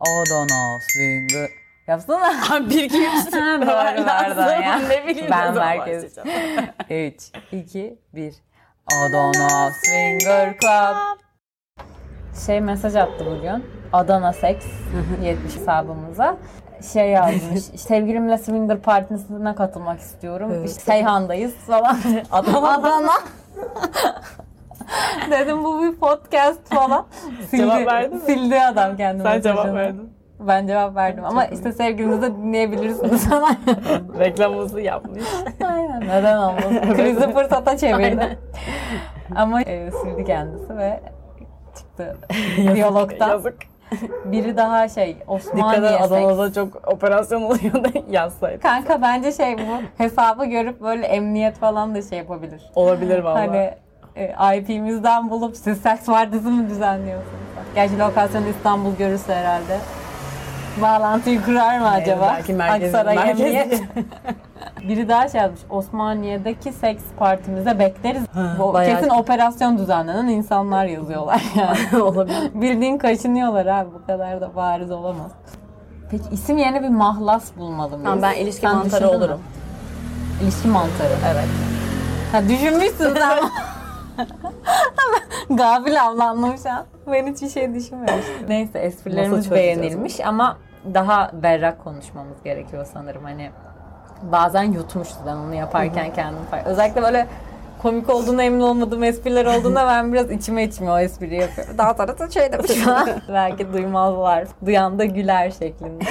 Adana Swinger. Yapsana. bir iki üç. Doğru pardon ya. Ne bileyim Ben merkez. başlayacağım. 3, 2, 1. Adana Swinger Club. Şey mesaj attı bugün. Adana Sex 70 hesabımıza. Şey yazmış. Sevgilimle swinger partisine katılmak istiyorum. İşte Seyhan'dayız falan. Adana. Adana. Dedim bu bir podcast falan. Sildi, Cevap verdin mi? Sildi adam kendi Sen cevap mesajını. verdin. Ben cevap verdim ama işte sevgilinizi de dinleyebilirsiniz falan. Reklamımızı yapmış. Aynen. Neden olmasın? Krizi fırsata çevirdi. Ama e, sildi kendisi ve çıktı diyalogtan. Yazık. Biri daha şey Dikkat Osmaniye seks. Adana'da çok operasyon oluyor da yazsaydı. Kanka bence şey bu hesabı görüp böyle emniyet falan da şey yapabilir. Olabilir valla. Hani IP'mizden bulup siz seks partisi mi düzenliyorsunuz? Gerçi lokasyonu İstanbul görürse herhalde. Bağlantıyı kurar mı acaba? belki merkez- Aksaray merkez- Emniyet. Biri daha şey yazmış. Osmaniye'deki seks partimize bekleriz. Bu bayağı- kesin operasyon düzenlenen insanlar yazıyorlar yani. Olabilir. Bildiğin kaşınıyorlar abi. Bu kadar da bariz olamaz. Peki isim yerine bir mahlas bulmalı mıyız? Tamam ben ilişki Sen mantarı olurum. İlişki mantarı. Evet. Ha düşünmüşsün sen. Gafil avlandım şu an. Ben hiçbir şey düşünmemiştim. Neyse esprilerimiz beğenilmiş ama daha berrak konuşmamız gerekiyor sanırım. Hani bazen yutmuştu ben onu yaparken kendim fark. Özellikle böyle komik olduğuna emin olmadığım espriler olduğunda ben biraz içime içime o espriyi yapıyorum. Daha sonra da şey demiş. Belki duymazlar. Duyan da güler şeklinde.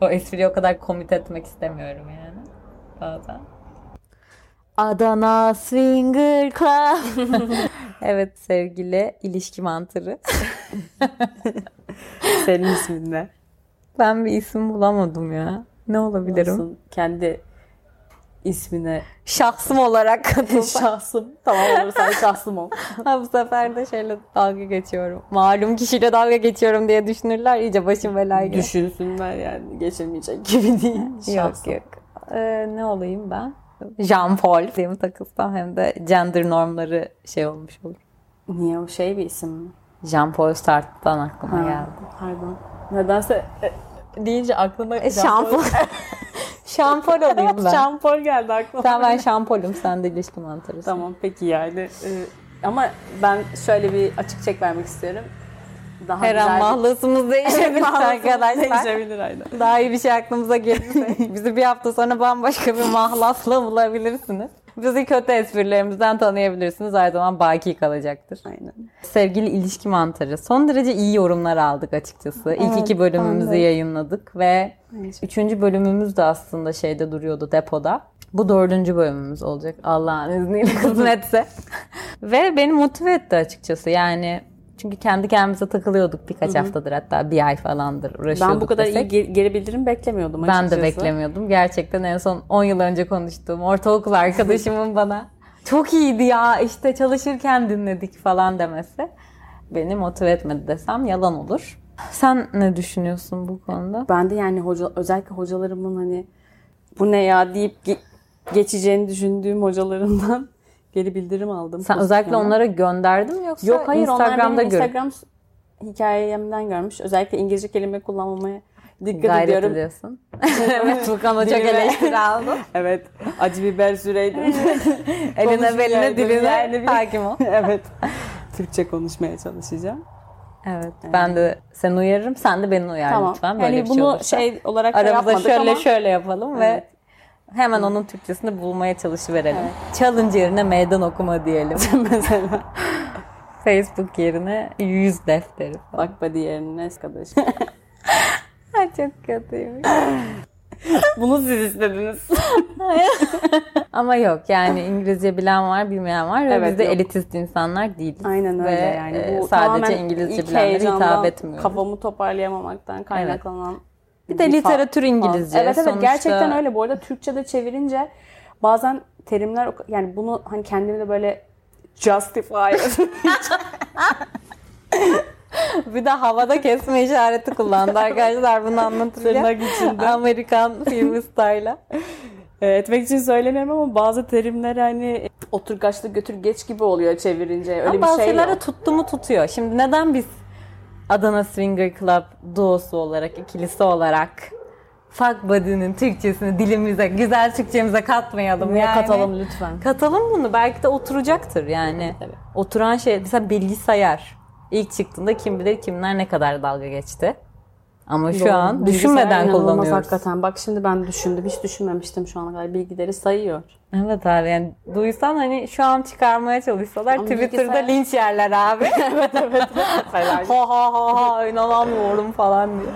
o espriyi o kadar komit etmek istemiyorum yani. Bazen. Adana Swinger Club. evet sevgili ilişki mantarı. Senin ismin ne? Ben bir isim bulamadım ya. Ne olabilirim? Olsun, Kendi ismine Şahsım olarak katılsam. şahsım. Tamam olur sen şahsım ol. Ha, bu sefer de şeyle dalga geçiyorum. Malum kişiyle dalga geçiyorum diye düşünürler. İyice başım belaya. Düşünsünler yani geçilmeyecek gibi değil. Yok yok. Ee, ne olayım ben? Jean Paul diye mi takılsam hem de gender normları şey olmuş olur. Niye o şey bir isim mi? Jean Paul Sartre'dan aklıma Ha, geldi. Pardon. Nedense e, deyince aklıma E, şampol. şampol olayım ben. Şampol geldi aklıma. Sen ben şampolüm, sen de ilişki mantarısın. Tamam peki yani. E, ama ben şöyle bir açık çek vermek istiyorum. Daha Her an güzel bir- mahlasımız değişebilir arkadaşlar. Değişebilir aynen. Daha iyi bir şey aklımıza gelirse bizi bir hafta sonra bambaşka bir mahlasla bulabilirsiniz. Bizi kötü esprilerimizden tanıyabilirsiniz. Her zaman baki kalacaktır. Aynen. Sevgili ilişki mantarı. Son derece iyi yorumlar aldık açıkçası. İlk Evet, iki bölümümüzü yayınladık ve Aynen. üçüncü bölümümüz de aslında şeyde duruyordu depoda. Bu dördüncü bölümümüz olacak Allah'ın izniyle kısmetse. ve beni motive etti açıkçası yani. Çünkü kendi kendimize takılıyorduk birkaç haftadır hatta bir ay falandır uğraşıyorduk Ben bu kadar iyi desek. ge- geri bildirim beklemiyordum Ben açıkçası. de beklemiyordum. Gerçekten en son 10 yıl önce konuştuğum ortaokul arkadaşımın bana çok iyiydi ya işte çalışırken dinledik falan demesi beni motive etmedi desem yalan olur. Sen ne düşünüyorsun bu konuda? Ben de yani hoca, özellikle hocalarımın hani bu ne ya deyip ge- geçeceğini düşündüğüm hocalarımdan geri bildirim aldım. Sen özellikle onlara gönderdin mi yoksa Yok hayır Instagram'da görüp Instagram hikayemden görmüş. Özellikle İngilizce kelime kullanmamaya dikkat gayret ediyorum. ediyorsun. evet konuda çok eleştiri aldım. Evet. Acı biber süreydim. Eline beline diline hakim ol. evet. Türkçe konuşmaya çalışacağım. Evet ben de seni uyarırım sen de beni uyar Tamam. lütfen. Böyle yani bir şey bunu olursa. şey olarak da Aramızda yapmadık şöyle ama şöyle yapalım Evet. ve hemen onun Türkçesini bulmaya çalışıverelim. Challenge yerine meydan okuma diyelim. mesela Facebook yerine yüz defteri falan. bakma diğerine arkadaş. Ay, Çok kötüymüş. Bunu siz istediniz. Ama yok yani İngilizce bilen var bilmeyen var ve Evet, biz de yok. elitist insanlar değiliz. Aynen öyle Ve, yani. e, Bu sadece tamamen İngilizce bilenlere hitap etmiyoruz. Kafamı toparlayamamaktan kaynaklanan Bir de literatür İngilizce. Evet evet Sonuçta- gerçekten öyle. Bu arada Türkçe'de çevirince bazen terimler yani bunu hani kendimi de böyle justify Bir de havada kesme işareti kullandı arkadaşlar bunu anlatırken. Amerikan filmi style'a. e, etmek için söylemiyorum ama bazı terimler hani oturgaçlı götür geç gibi oluyor çevirince. Öyle Ama bir şey yok. tuttu mu tutuyor. Şimdi neden biz Adana Swinger Club duosu olarak, ikilisi olarak Fuck Buddy'nin Türkçesini dilimize, güzel Türkçemize katmayalım Niye yani. katalım lütfen. Katalım bunu. Belki de oturacaktır yani. Evet. Oturan şey, mesela bilgisayar. İlk çıktığında kim bilir kimler ne kadar dalga geçti. Ama şu Doğru. an düşünmeden kullanıyoruz. Hakikaten. Bak şimdi ben düşündüm. Hiç düşünmemiştim şu ana kadar. Bilgileri sayıyor. Evet abi yani duysan hani şu an çıkarmaya çalışsalar Ama Twitter'da bilgisayar- linç yerler abi. evet evet. ha ha ha ha inanamıyorum falan diye.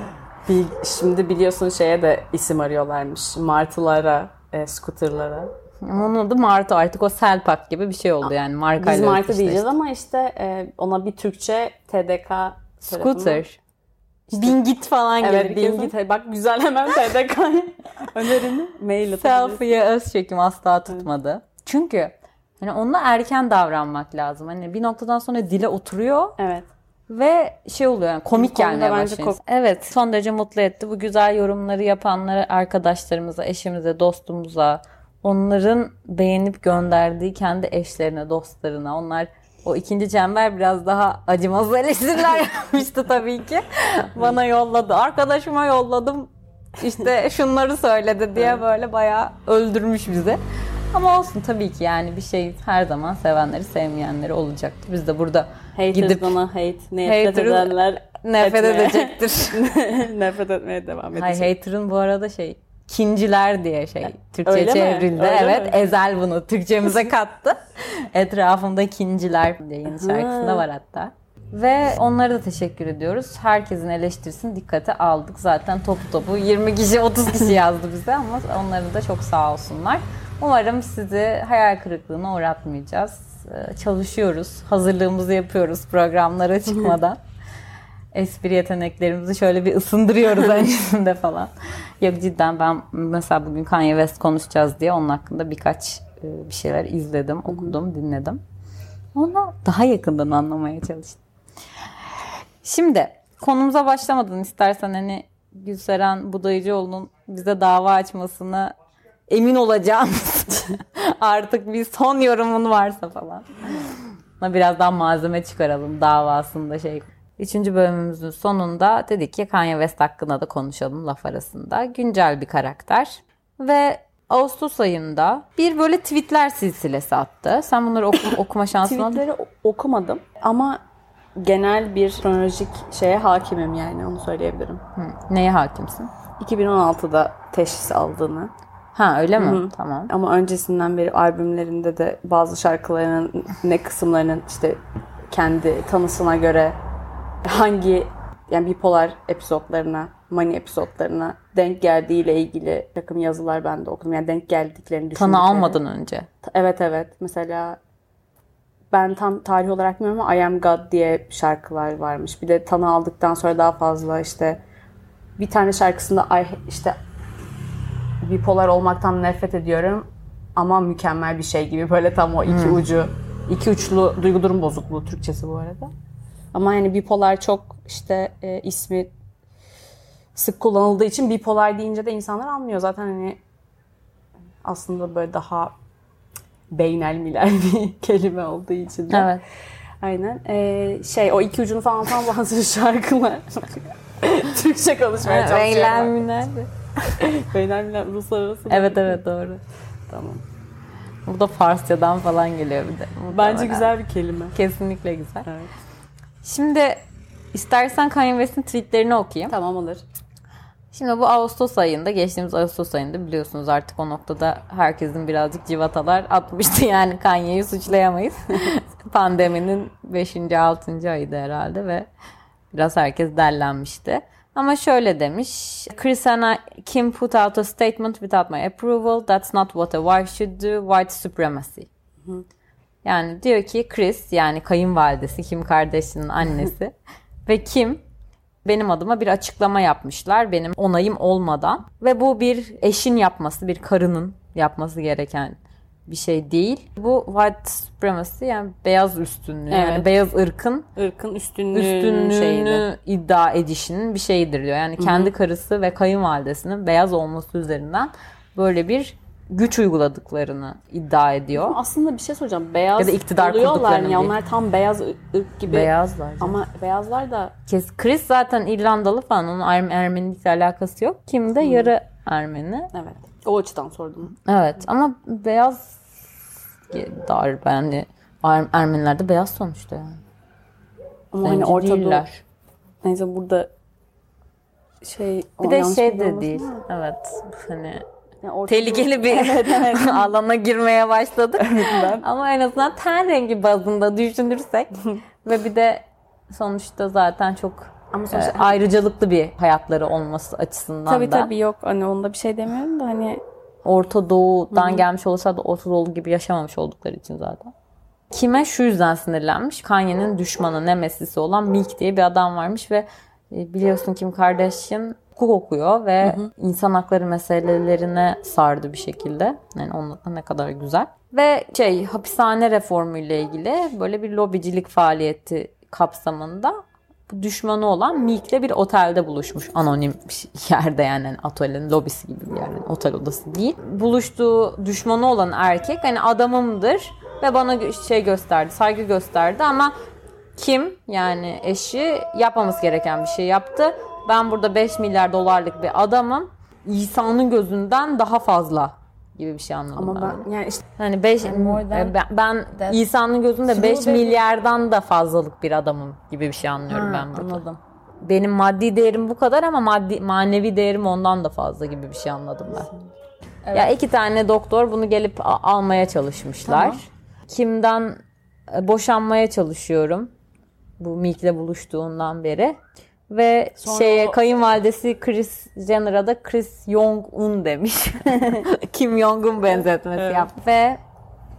Bil- Şimdi biliyorsun şeye de isim arıyorlarmış. Martılara, e, scooterlara. Onun adı Martı artık o Selpak gibi bir şey oldu yani markayla. Biz Martı işte. diyeceğiz ama işte e, ona bir Türkçe TDK Scooter. Bin git falan gelir. Evet bilgi. Bak güzel hemen TDK'ya önerini mail atabiliriz. Selfie'ye öz çekim asla tutmadı. Çünkü hani onunla erken davranmak lazım. Hani bir noktadan sonra dile oturuyor Evet. ve şey oluyor yani komik gelmeye başlıyor. kork- Evet son derece mutlu etti. Bu güzel yorumları yapanlara, arkadaşlarımıza, eşimize, dostumuza, onların beğenip gönderdiği kendi eşlerine, dostlarına. Onlar o ikinci çember biraz daha acımasız eleştiriler yapmıştı tabii ki. Bana yolladı. Arkadaşıma yolladım. İşte şunları söyledi diye böyle bayağı öldürmüş bizi. Ama olsun tabii ki yani bir şey her zaman sevenleri sevmeyenleri olacaktır. Biz de burada Haters gidip bana hate, nefret edenler nefret etmeye. edecektir. nefret etmeye devam edecek. hater'ın bu arada şey kinciler diye şey Türkçe Öyle mi? çevrildi. Öyle evet mi? Ezel bunu Türkçemize kattı. Etrafında kinciler diye yeni şarkısında var hatta. Ve onlara da teşekkür ediyoruz. Herkesin eleştirisini dikkate aldık. Zaten topu topu 20 kişi 30 kişi yazdı bize ama onların da çok sağ olsunlar. Umarım sizi hayal kırıklığına uğratmayacağız. Ee, Çalışıyoruz. Hazırlığımızı yapıyoruz programlara çıkmadan. Espri yeteneklerimizi şöyle bir ısındırıyoruz öncesinde falan. Yok cidden ben mesela bugün Kanye West konuşacağız diye onun hakkında birkaç e, bir şeyler izledim, okudum, dinledim. Onu daha yakından anlamaya çalıştım. Şimdi konumuza başlamadan istersen hani Gülseren Budayıcıoğlu'nun bize dava açmasını emin olacağımız artık bir son yorumun varsa falan. Biraz daha malzeme çıkaralım davasında şey. Üçüncü bölümümüzün sonunda dedik ki Kanye West hakkında da konuşalım laf arasında. Güncel bir karakter. Ve Ağustos ayında bir böyle tweetler silsilesi attı. Sen bunları oku- okuma şansın oldu. Tweetleri okumadım ama genel bir kronolojik şeye hakimim yani onu söyleyebilirim. Hı, Neye hakimsin? 2016'da teşhis aldığını Ha öyle mi? Tamam. ama öncesinden beri albümlerinde de bazı şarkılarının ne kısımlarının işte kendi tanısına göre hangi yani bipolar episodlarına, mani episodlarına denk geldiğiyle ilgili takım yazılar ben de okudum. Yani denk geldiklerini düşündükleri. Tanı almadan önce. Evet evet. Mesela ben tam tarih olarak bilmiyorum ama I Am God diye şarkılar varmış. Bir de tanı aldıktan sonra daha fazla işte bir tane şarkısında ay işte bipolar olmaktan nefret ediyorum ama mükemmel bir şey gibi böyle tam o iki ucu iki uçlu duygu durum bozukluğu Türkçesi bu arada. Ama yani bipolar çok işte e, ismi sık kullanıldığı için bipolar deyince de insanlar anlıyor. Zaten hani aslında böyle daha beynelmiler bir kelime olduğu için de. Evet. Aynen. Ee, şey o iki ucunu falan falan bazı şarkılar. Türkçe konuşmaya çalışıyorum. Eğlenmeler. Beynelmiler uluslararası. Evet evet doğru. Tamam. Bu da Farsçadan falan geliyor bir de. Bence güzel bir kelime. Kesinlikle güzel. Evet. Şimdi istersen Kanye West'in tweetlerini okuyayım. Tamam olur. Şimdi bu Ağustos ayında, geçtiğimiz Ağustos ayında biliyorsunuz artık o noktada herkesin birazcık civatalar atmıştı yani Kanye'yi suçlayamayız. Pandeminin 5. 6. ayıydı herhalde ve biraz herkes derlenmişti. Ama şöyle demiş. Chris and I, Kim put out a statement without my approval. That's not what a wife should do. White supremacy. Yani diyor ki Chris yani kayınvalidesi Kim Kardashian'ın annesi ve Kim benim adıma bir açıklama yapmışlar benim onayım olmadan ve bu bir eşin yapması, bir karının yapması gereken bir şey değil. Bu white supremacy yani beyaz üstünlüğü yani Evet. beyaz ırkın Irkın üstünlüğünün üstünlüğünü şeyiydi. iddia edişinin bir şeyidir diyor. Yani kendi karısı ve kayınvalidesinin beyaz olması üzerinden böyle bir güç uyguladıklarını iddia ediyor. Aslında bir şey soracağım. Beyaz Ya da iktidar oluyorlar? Ya diye. onlar tam beyaz ırk gibi. Beyazlar. Ama beyazlar da Kes, Chris zaten İrlandalı falan. Onun Er- Ermenilikle alakası yok. Kim de yarı Ermeni. evet. O açıdan sordum. Evet ama beyaz dar yani Er- Ermeniler de beyaz sonuçta yani. Ama hani Zenci Orta Doğu, değiller. neyse burada şey Bir de şey de değil. ama Evet. Hani yani tehlikeli bir alana girmeye başladık. Ama en azından ten rengi bazında düşünürsek ve bir de sonuçta zaten çok Ama e, sonuçta ayrıcalıklı bir hayatları olması açısından tabii da tabii yok. Hani onda bir şey demiyorum da hani Orta Doğu'dan gelmiş olsa da Orta Doğu gibi yaşamamış oldukları için zaten. Kime şu yüzden sinirlenmiş? Kanye'nin düşmanı, nemesisi olan Meek diye bir adam varmış ve e, biliyorsun Kim Kardashian hukuk okuyor ve insan hakları meselelerine sardı bir şekilde. Yani onun ne kadar güzel. Ve şey hapishane reformuyla ilgili böyle bir lobicilik faaliyeti kapsamında bu düşmanı olan Meek'le bir otelde buluşmuş. Anonim bir yerde yani hani atölyenin lobisi gibi bir yer. Yani otel odası değil. Buluştuğu düşmanı olan erkek hani adamımdır ve bana şey gösterdi, saygı gösterdi ama kim yani eşi yapmaması gereken bir şey yaptı. Ben burada 5 milyar dolarlık bir adamım. İsa'nın gözünden daha fazla gibi bir şey anladım ama ben. ben yani işte Hani 5 more than ben, ben. İsa'nın gözünde True 5 baby. milyardan da fazlalık bir adamım gibi bir şey anlıyorum ben burada. anladım. Benim maddi değerim bu kadar ama maddi manevi değerim ondan da fazla gibi bir şey anladım ben. Ya iki tane doktor bunu gelip almaya çalışmışlar. Tamam. Kimden e, boşanmaya çalışıyorum. Bu Meek'le buluştuğundan beri. Ve Sonra şeye o- kayınvalidesi Chris Jenner'a da Chris Jong-un demiş. Kim Jong-un benzetmesi Evet. yaptı. Ve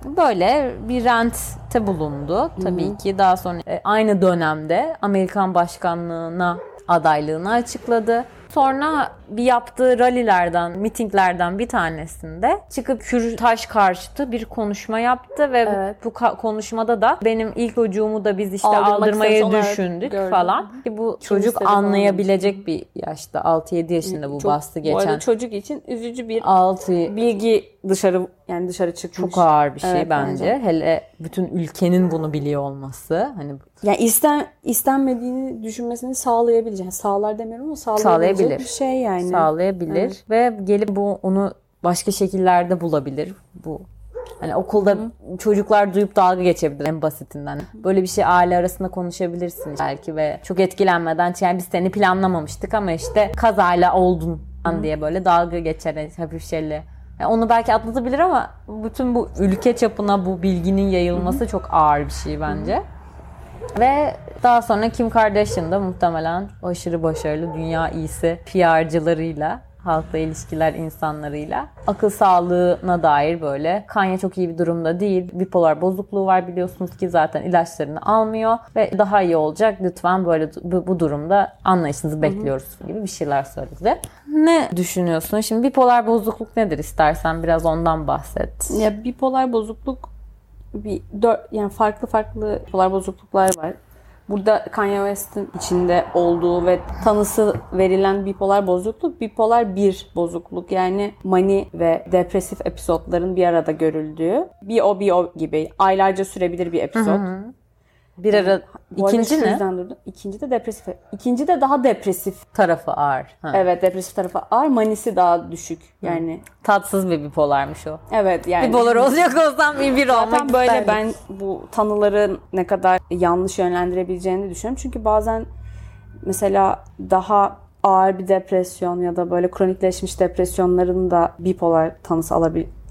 böyle bir rentte bulundu. Tabii ki daha sonra e, aynı dönemde Amerikan başkanlığına adaylığını açıkladı. Sonra bir yaptığı rallilerden, mitinglerden bir tanesinde çıkıp kürtaj karşıtı bir konuşma yaptı ve bu- Evet. bu konuşmada da benim ilk çocuğumu da biz işte Aldırmak aldırmayı düşündük gördüm. falan. Ki bu çocuk istedi falan anlayabilecek bir yaşta 6-7 yaşında bu çok- bastı Bu arada geçen. çocuk için üzücü bir 6 bilgi dışarı yani dışarı çıkmış. çok ağır bir şey Evet, bence. bence. Hele bütün ülkenin bunu biliyor olması. Hani Yani isten istenmediğini düşünmesini sağlayabilecek. Yani sağlar demiyorum ama sağlayabilecek Sağlayabilir. bir şey yani. sağlayabilir ve gelip bu onu başka şekillerde bulabilir. Bu hani okulda çocuklar duyup dalga geçebilir en basitinden. Böyle bir şey aile arasında konuşabilirsin belki ve çok etkilenmeden yani biz seni planlamamıştık ama işte kazayla oldun diye böyle dalga geçer hafif şeyle. Yani onu belki atlatabilir ama bütün bu ülke çapına bu bilginin yayılması çok ağır bir şey bence. Ve daha sonra Kim Kardashian da muhtemelen aşırı başarılı dünya iyisi PR'cılarıyla, halkla ilişkiler insanlarıyla akıl sağlığına dair böyle Kanye çok iyi bir durumda değil. Bipolar bozukluğu var biliyorsunuz ki zaten ilaçlarını almıyor ve daha iyi olacak. Lütfen böyle bu, bu durumda anlayışınızı bekliyoruz gibi bir şeyler söyledi. Ne düşünüyorsun? Şimdi bipolar bozukluk nedir istersen biraz ondan bahset. Ya bipolar bozukluk bir dört yani farklı farklı bipolar bozukluklar var. Burada Kanye West'in içinde olduğu ve tanısı verilen bipolar bozukluk bipolar bir bozukluk. Yani mani ve depresif episodların bir arada görüldüğü bir o bir o gibi aylarca sürebilir bir episod. Bir ara arada ikinci ne? durdum. İkinci de depresif. İkinci de daha depresif. Tarafı ağır. Ha. Evet depresif tarafı ağır. Manisi daha düşük. Yani Tatsız bir bipolarmış o. evet yani. Bipolar olacak olsam bir bir olmak Zaten böyle isterdim. ben bu tanıların ne kadar yanlış yönlendirebileceğini düşünüyorum. Çünkü bazen mesela daha ağır bir depresyon ya da böyle kronikleşmiş depresyonların da bipolar tanısı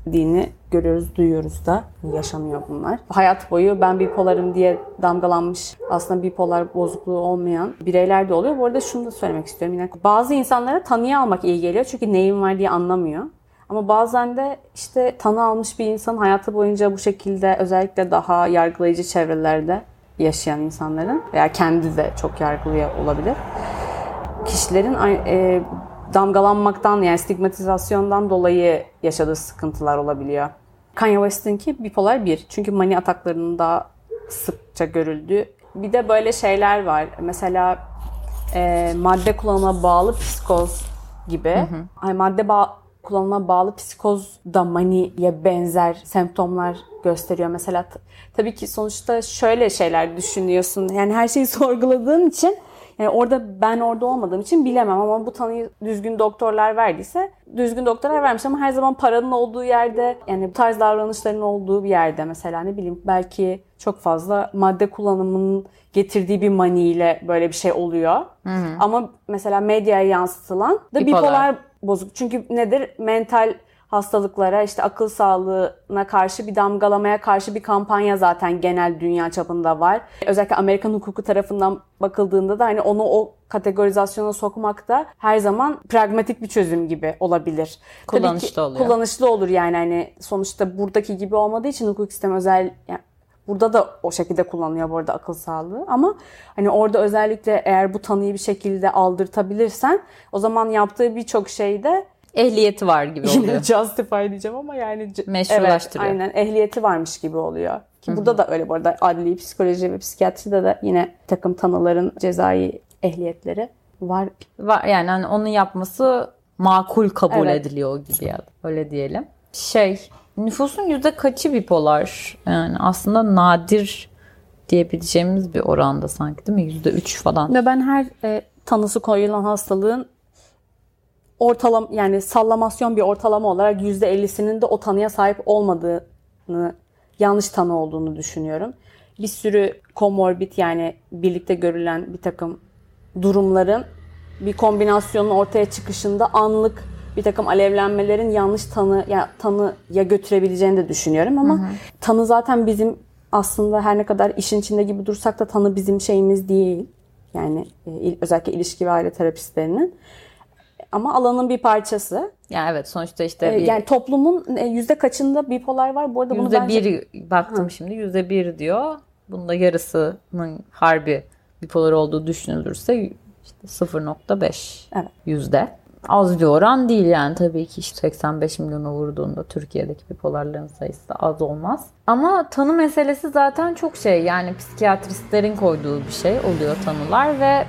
alabildiğini görüyoruz, duyuyoruz da. Yaşanıyor bunlar. Hayat boyu ben bipolarım diye damgalanmış aslında bipolar bozukluğu olmayan bireyler de oluyor. Bu arada şunu da söylemek istiyorum. Yine bazı insanlara tanıyı almak iyi geliyor. Çünkü neyin var diye anlamıyor. Ama bazen de işte tanı almış bir insan hayatı boyunca bu şekilde özellikle daha yargılayıcı çevrelerde yaşayan insanların veya kendi de çok yargılıyor olabilir. Kişilerin e, damgalanmaktan yani stigmatizasyondan dolayı yaşadığı sıkıntılar olabiliyor. Kanye West'inki bipolar 1. Çünkü mani ataklarının daha sıkça görüldüğü. Bir de böyle şeyler var. Mesela e, madde kullanımına bağlı psikoz gibi. Ay, madde ba- kullanıma bağlı psikoz da maniye benzer semptomlar gösteriyor. Mesela tabii ki sonuçta şöyle şeyler düşünüyorsun. Yani her şeyi sorguladığın için yani orada ben orada olmadığım için bilemem ama bu tanıyı düzgün doktorlar verdiyse düzgün doktorlar vermiş ama her zaman paranın olduğu yerde yani bu tarz davranışların olduğu bir yerde mesela ne bileyim belki çok fazla madde kullanımının getirdiği bir maniyle böyle bir şey oluyor. Ama mesela medyaya yansıtılan da Bipolar. bipolar bozuk. Çünkü nedir? Mental hastalıklara, işte akıl sağlığına karşı bir damgalamaya karşı bir kampanya zaten genel dünya çapında var. Özellikle Amerikan hukuku tarafından bakıldığında da hani onu o kategorizasyona sokmak da her zaman pragmatik bir çözüm gibi olabilir. Tabii ki Kullanışlı oluyor. Kullanışlı olur yani hani sonuçta buradaki gibi olmadığı için hukuk sistemi özel yani Burada da o şekilde kullanılıyor bu arada akıl sağlığı ama hani orada özellikle eğer bu tanıyı bir şekilde aldırtabilirsen o zaman yaptığı birçok şeyde Ehliyeti var gibi yine oluyor. justify diyeceğim ama yani Meşrulaştırıyor. Evet, aynen ehliyeti varmış gibi oluyor. Ki burada da öyle bu arada adli psikoloji ve psikiyatride de yine takım tanıların cezai ehliyetleri var. Var yani hani onu yapması makul kabul Evet. ediliyor gibi ya öyle diyelim. Şey nüfusun yüzde kaçı bipolar? Yani aslında nadir diyebileceğimiz bir oranda sanki değil mi? Yüzde üç falan. Ve ben her e, tanısı koyulan hastalığın ortalama yani sallamasyon bir ortalama olarak %50'sinin de o tanıya sahip olmadığını, yanlış tanı olduğunu düşünüyorum. Bir sürü komorbid yani birlikte görülen bir takım durumların bir kombinasyonun ortaya çıkışında anlık bir takım alevlenmelerin yanlış tanı ya tanıya götürebileceğini de düşünüyorum ama tanı zaten bizim aslında her ne kadar işin içinde gibi dursak da tanı bizim şeyimiz değil. Yani e, özellikle ilişki ve aile terapistlerinin. Ama alanın bir parçası. Yani evet sonuçta işte E, bir Yani toplumun e, yüzde kaçında bipolar var? Bu arada bunu bence... bir baktım şimdi yüzde bir diyor. Bunda yarısının harbi bipolar olduğu düşünülürse işte 0.5 Evet. yüzde. Az bir oran değil yani tabii ki işte 85 milyonu vurduğunda Türkiye'deki bipolarların sayısı da az olmaz. Ama tanı meselesi zaten çok şey yani psikiyatristlerin koyduğu bir şey oluyor tanılar ve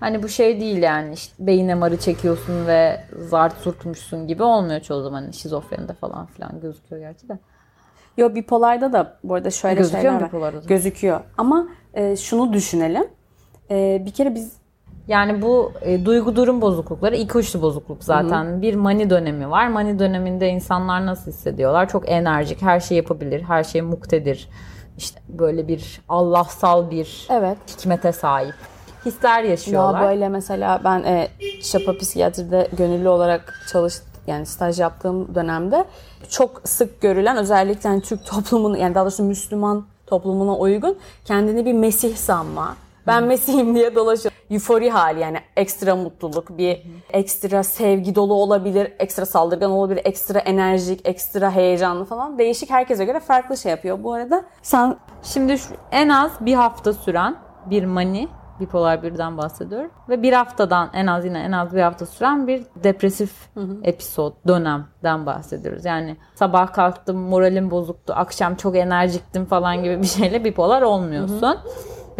hani bu şey değil yani işte beyin MR'ı çekiyorsun ve zart surtmuşsun gibi olmuyor çoğu zaman Hani şizofrenide falan filan gözüküyor gerçi de. Yo bipolarda da bu arada şöyle Gözüküyor şeyler var. bipolarda da? Gözüküyor. Ama e, şunu düşünelim. E, bir kere biz Yani bu e, duygu durum bozuklukları iki uçlu bozukluk zaten. Bir mani dönemi var. Mani döneminde insanlar nasıl hissediyorlar? Çok enerjik, her şey yapabilir, her şey muktedir. İşte böyle bir Allahsal bir evet hikmete sahip hisler Ya yaşıyorlar. böyle mesela ben e, Şapa Psikiyatri'de gönüllü olarak çalış yani staj yaptığım dönemde çok sık görülen özellikle hani Türk toplumunun yani daha doğrusu Müslüman toplumuna uygun kendini bir mesih sanma. Ben Mesih'im diye dolaşıyor. Eufori hali yani ekstra mutluluk, bir ekstra sevgi dolu olabilir, ekstra saldırgan olabilir, ekstra enerjik, ekstra heyecanlı falan. Değişik herkese göre farklı şey yapıyor. Bu arada sen Şimdi şu, en az bir hafta süren bir mani bipolar birden bahsediyorum ve bir haftadan en az yine en az bir hafta süren bir depresif episod dönemden bahsediyoruz. Yani sabah kalktım moralim bozuktu, akşam çok enerjiktim falan gibi bir şeyle bipolar olmuyorsun.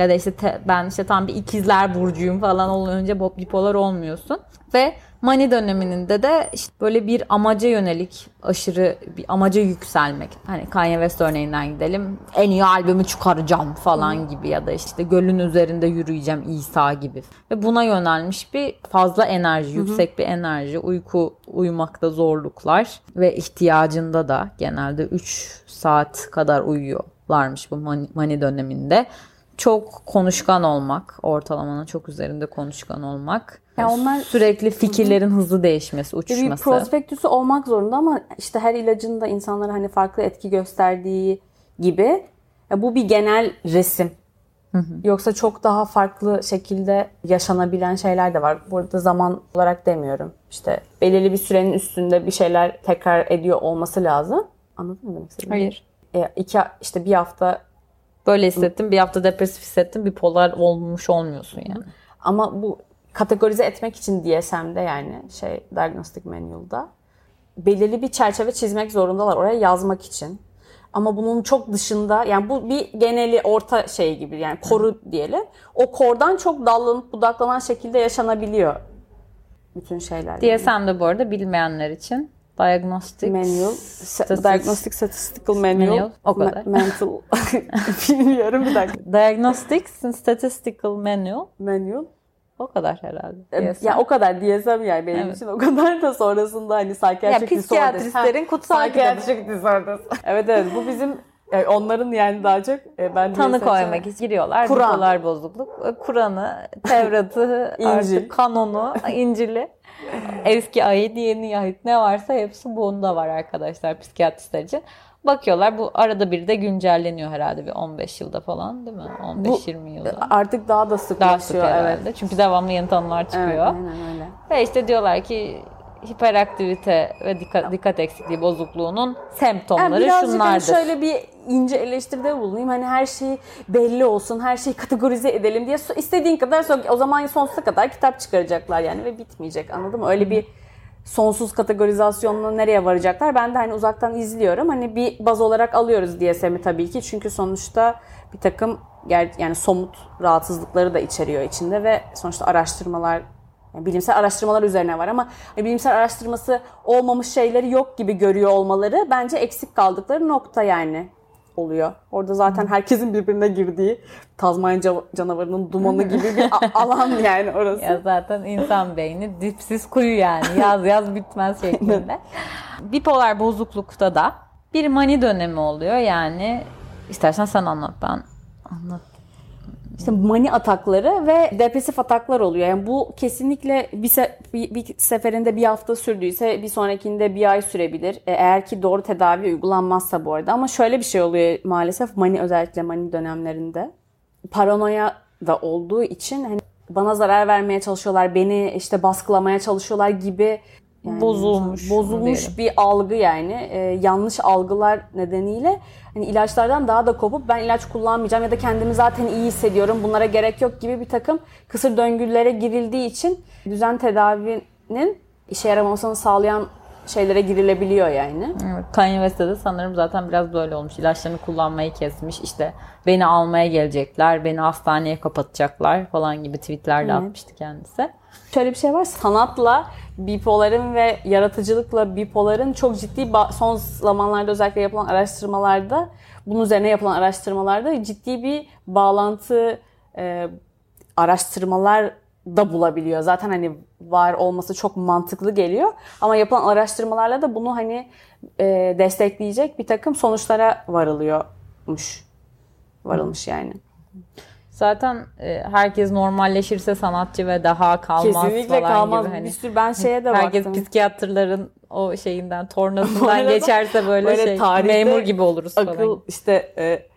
Ya da işte te- ben işte tam bir ikizler burcuyum falan olunca bu bipolar olmuyorsun. Ve mani döneminde de işte böyle bir amaca yönelik aşırı bir amaca yükselmek. Hani Kanye West örneğinden gidelim. En iyi albümü çıkaracağım falan gibi ya da işte gölün üzerinde yürüyeceğim İsa gibi. Ve buna yönelmiş bir fazla enerji, yüksek bir enerji, uyku uyumakta zorluklar ve ihtiyacında da genelde 3 saat kadar uyuyorlarmış bu mani, mani döneminde. Çok konuşkan olmak, ortalamanın çok üzerinde konuşkan olmak. Ya onlar- sürekli fikirlerin hızlı değişmesi, bir uçuşması. prospektüsü olmak zorunda ama işte her ilacın da insanlara hani farklı etki gösterdiği gibi ya bu bir genel resim. Yoksa çok daha farklı şekilde yaşanabilen şeyler de var. Burada zaman olarak demiyorum. İşte belirli bir sürenin üstünde bir şeyler tekrar ediyor olması lazım. Anladın mı demek istediğimi? Hayır. E, iki, işte bir hafta Böyle hissettim, bir hafta depresif hissettim, bipolar olmuş olmuyorsun yani. Ama bu kategorize etmek için DSM'de yani şey Diagnostic Manual'da belirli bir çerçeve çizmek zorundalar oraya yazmak için. Ama bunun çok dışında yani bu bir geneli orta şey gibi yani koru diyelim. O kordan çok dallanıp budaklanan şekilde yaşanabiliyor bütün şeyler. yani. DSM de bu arada bilmeyenler için Diagnostic Manual. Statis- Diagnostic Statistical Manual. Manual, o kadar. mental. Bilmiyorum bir dakika. Diagnostics and Statistical Manual. Manual. O kadar herhalde. E, DSM. Ya o kadar DSM yani benim Evet. için o kadar da sonrasında hani Ya psychiatric disorders. psikiyatristlerin kutsal psychiatric disorders. evet evet bu bizim yani onların yani daha çok e, ben Tanı koymak için giriyorlar. Kur'an. Bozukluk. E, Kur'an'ı, Tevrat'ı, İncil. artık kanonu, İncil'i, eski ayet, yeni ayet ne varsa hepsi bunda var arkadaşlar psikiyatristler için. Bakıyorlar bu arada bir de güncelleniyor herhalde bir 15 yılda falan değil mi? 15-20 yılda. artık daha da Daha sık sıklaşıyor herhalde. evet. Çünkü devamlı yeni tanılar Evet, çıkıyor. aynen öyle. Ve işte diyorlar ki hiperaktivite ve dikkat, dikkat eksikliği bozukluğunun Yani semptomları hani şunlardır. şöyle bir ince eleştiride bulunayım. Hani her şey belli olsun, her şeyi kategorize edelim diye istediğin kadar o zaman sonsuza kadar kitap çıkaracaklar yani ve bitmeyecek anladın mı? Öyle bir sonsuz kategorizasyonla nereye varacaklar? Ben de hani uzaktan izliyorum. Hani bir baz olarak alıyoruz DSM'i tabii ki. Çünkü sonuçta bir takım yani somut rahatsızlıkları da içeriyor içinde ve sonuçta araştırmalar yani bilimsel araştırmalar üzerine var ama bilimsel araştırması olmamış şeyleri yok gibi görüyor olmaları bence eksik kaldıkları nokta yani oluyor. Orada zaten herkesin birbirine girdiği Tazmanya ca- canavarının dumanı gibi bir alan yani orası. Ya zaten insan beyni dipsiz kuyu yani. Yaz yaz bitmez şeklinde. Bipolar bozuklukta da bir mani dönemi oluyor. Yani istersen sen anlat ben anlat. İşte mani atakları ve depresif ataklar oluyor. Yani bu kesinlikle bir, se- bir, seferinde bir hafta sürdüyse bir sonrakinde bir ay sürebilir. E, Eğer ki doğru tedavi uygulanmazsa bu arada. Ama şöyle bir şey oluyor maalesef mani özellikle mani dönemlerinde. Paranoya da olduğu için hani bana zarar vermeye çalışıyorlar, beni işte baskılamaya çalışıyorlar gibi yani Bozulmuş bozulmuş bir algı yani. Ee, yanlış algılar nedeniyle hani ilaçlardan daha da kopup ben ilaç kullanmayacağım ya da kendimi zaten iyi hissediyorum bunlara gerek yok gibi bir takım kısır döngülere girildiği için düzen tedavinin işe yaramamasını sağlayan şeylere girilebiliyor yani. Evet, Kanye West'te de sanırım zaten biraz böyle olmuş. İlaçlarını kullanmayı kesmiş. İşte beni almaya gelecekler, beni hastaneye kapatacaklar falan gibi tweetler de atmıştı kendisi. Şöyle bir şey var. Sanatla bipoların ve yaratıcılıkla bipoların çok ciddi son zamanlarda özellikle yapılan araştırmalarda bunun üzerine yapılan araştırmalarda ciddi bir bağlantı e, araştırmalar da bulabiliyor. Zaten hani var olması çok mantıklı geliyor. Ama yapılan araştırmalarla da bunu hani e, destekleyecek bir takım sonuçlara varılıyormuş. Varılmış yani. Zaten e, herkes normalleşirse sanatçı ve daha kalmaz Kesinlikle falan kalmaz. gibi. Hani bir sürü ben şeye de herkes baktım. psikiyatrların o şeyinden tornasından arada geçerse böyle, böyle şey memur gibi oluruz falan. akıl işte e,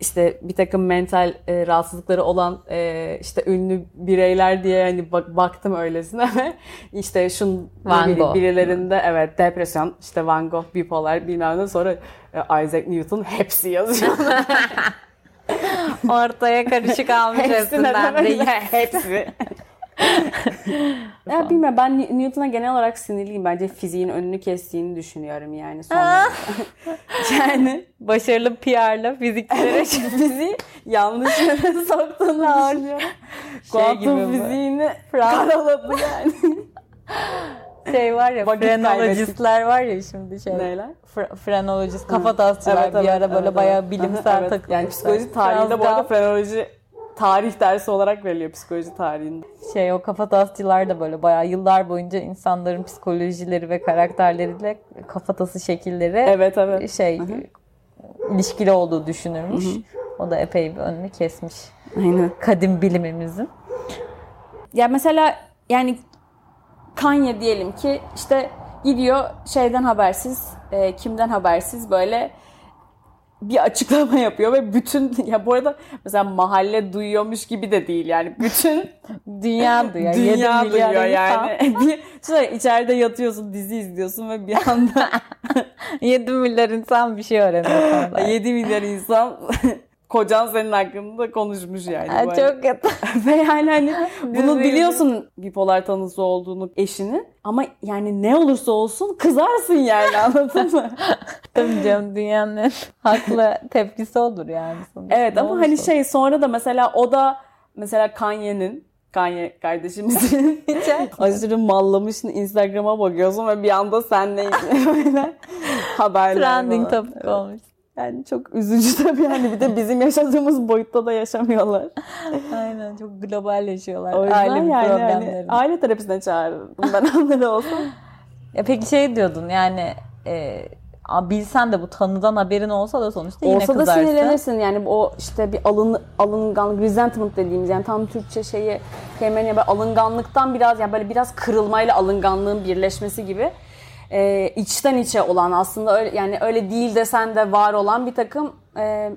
işte bir takım mental e, rahatsızlıkları olan e, işte ünlü bireyler diye hani bak, baktım öylesine ve işte şun Van Gogh. birilerinde evet depresyon işte Van Gogh bipolar bilmem ne sonra e, Isaac Newton hepsi yazıyor. Ortaya karışık almış hepsi hepsinden hepsi. ya bilmiyorum ben Newton'a genel olarak sinirliyim. Bence fiziğin önünü kestiğini düşünüyorum yani sonra. yani Başarılı PR'la fizikçilere fiziği yanlış yere soktuğunu düşünüyorum. Kuantum gibi mi? fiziğini karaladı yani. şey var ya Vakit frenolojistler var ya şimdi şey. Neyler? Fre- frenolojist, kafatasçılar bir ara böyle evet, bayağı evet. bilimsel evet. takılmışlar. Yani psikoloji tarihinde bu arada frenoloji tarih dersi olarak veriliyor psikoloji tarihinde. şey o kafatasçılar da böyle bayağı yıllar boyunca insanların psikolojileri ve karakterleriyle kafatası şekilleri Evet evet. şey ilişkili olduğu düşünülmüş. O da epey bir önünü kesmiş Aynen. kadim bilimimizin. Ya mesela yani Kanye diyelim ki işte gidiyor şeyden habersiz, e, kimden habersiz böyle bir açıklama yapıyor ve bütün ya bu arada mesela mahalle duyuyormuş gibi de değil yani bütün Dünya duyuyor. dünya duyuyor yani. bir şöyle içeride yatıyorsun dizi izliyorsun ve bir anda 7 milyar insan bir şey öğreniyor. sonra. 7 milyar insan kocan senin hakkında konuşmuş yani. Ha, çok kötü. Ve yani hani bunu biliyorsun bipolar tanısı olduğunu eşini ama yani ne olursa olsun kızarsın yani anladın mı? Tabii canım dünyanın haklı tepkisi olur yani. sonuçta. evet Ne ama olursa hani şey sonra da mesela o da mesela Kanye'nin Kanye kardeşimizin aşırı mallamışını Instagram'a bakıyorsun ve bir anda senle böyle haberler Trending topic olmuş. Yani çok üzücü tabii yani bir de bizim yaşadığımız boyutta da yaşamıyorlar. Aynen çok globalleşiyorlar. O yüzden Aile yani hani aile terapisine çağırırdım ben onları olsam. Ya peki şey diyordun yani e, a- bilsen de bu tanıdan haberin olsa da sonuçta yine Olsa da kızarsın. sinirlenirsin yani o işte bir alın, alınganlık, resentment dediğimiz yani tam Türkçe şeyi kelimenin alınganlıktan biraz yani böyle biraz kırılmayla alınganlığın birleşmesi gibi e, içten içe olan aslında öyle, yani öyle değil desen de var olan bir takım e,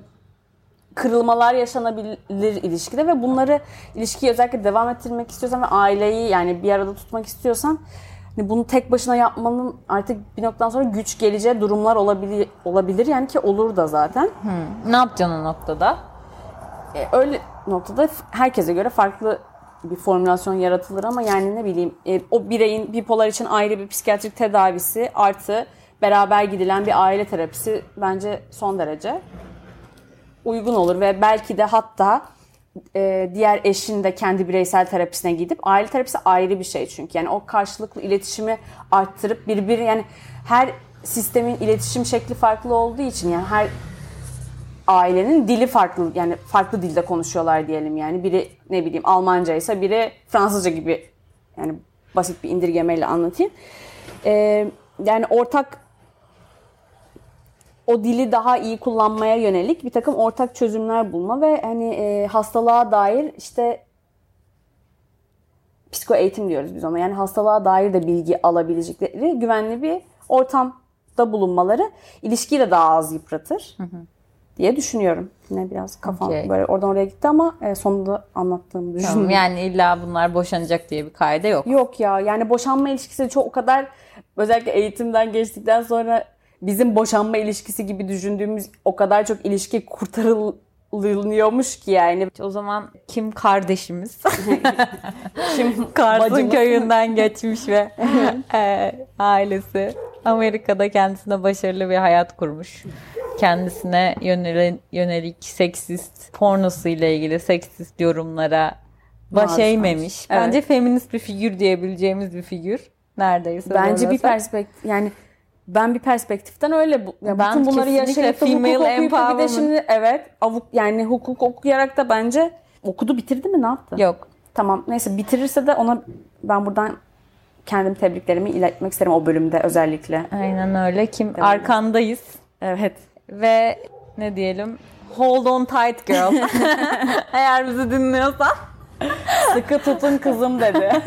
kırılmalar yaşanabilir ilişkide ve bunları ilişkiyi özellikle devam ettirmek istiyorsan ve aileyi yani bir arada tutmak istiyorsan hani bunu tek başına yapmanın artık bir noktadan sonra güç geleceği durumlar olabilir olabilir yani ki olur da zaten. Ne yapacaksın o noktada? E, öyle noktada herkese göre farklı bir formülasyon yaratılır ama yani ne bileyim e, o bireyin bipolar için ayrı bir psikiyatrik tedavisi artı beraber gidilen bir aile terapisi bence son derece uygun olur ve belki de hatta e, diğer eşin de kendi bireysel terapisine gidip aile terapisi ayrı bir şey çünkü. Yani o karşılıklı iletişimi arttırıp birbiri yani her sistemin iletişim şekli farklı olduğu için yani her ailenin dili farklı yani farklı dilde konuşuyorlar diyelim yani biri ne bileyim Almanca ise biri Fransızca gibi yani basit bir indirgemeyle anlatayım. Ee, yani ortak o dili daha iyi kullanmaya yönelik bir takım ortak çözümler bulma ve hani e, hastalığa dair işte psiko eğitim diyoruz biz ona. Yani hastalığa dair de bilgi alabilecekleri güvenli bir ortamda bulunmaları ilişkiyi de daha az yıpratır diye düşünüyorum. Yine biraz kafam Okey. böyle oradan oraya gitti ama e, sonunda anlattığımı düşünüyorum. Tamam, yani illa bunlar boşanacak diye bir kaide yok. Yok ya yani boşanma ilişkisi de çok o kadar özellikle eğitimden geçtikten sonra bizim boşanma ilişkisi gibi düşündüğümüz o kadar çok ilişki kurtarılıyormuş ki yani. O zaman kim kardeşimiz? Şimdi Kars'ın köyünden geçmiş ve e, ailesi Amerika'da kendisine başarılı bir hayat kurmuş. Kendisine yönelik, yönelik seksist pornosuyla ilgili seksist yorumlara baş Maruz eğmemiş. kalmış. Bence feminist bir figür diyebileceğimiz bir figür. Neredeyse. Bence bir perspektif yani ben bir perspektiften öyle bu. Ya Ben bütün bunları yaşayıp da hukuk female okuyup da bir de şimdi evet avuk yani hukuk okuyarak da bence okudu bitirdi mi ne yaptı? Yok. Tamam neyse bitirirse de ona ben buradan kendim tebriklerimi iletmek isterim o bölümde özellikle. Aynen öyle. Kim arkandayız Evet. Ve ne diyelim? Hold on tight girl. Eğer bizi dinliyorsan. Sıkı tutun kızım dedi.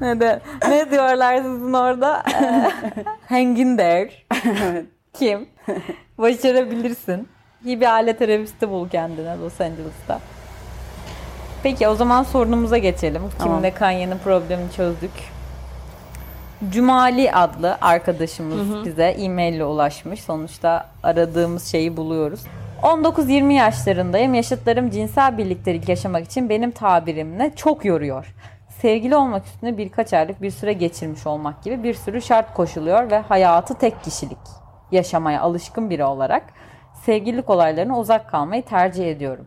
Ne de ne diyorlar sizin orada? Hang in there. Kim? Başarabilirsin. İyi bir aile terapisti bul kendine Los Angeles'ta. Peki o zaman sorunumuza geçelim. Kimle Kanye'nin problemini çözdük. Cumali adlı arkadaşımız bize e-mail ile ulaşmış. Sonuçta aradığımız şeyi buluyoruz. 19-20 yaşlarındayım. Yaşıtlarım cinsel birliktelik yaşamak için benim tabirimle çok yoruyor. Sevgili olmak üstüne birkaç aylık bir süre geçirmiş olmak gibi bir sürü şart koşuluyor ve hayatı tek kişilik yaşamaya alışkın biri olarak sevgililik olaylarına uzak kalmayı tercih ediyorum.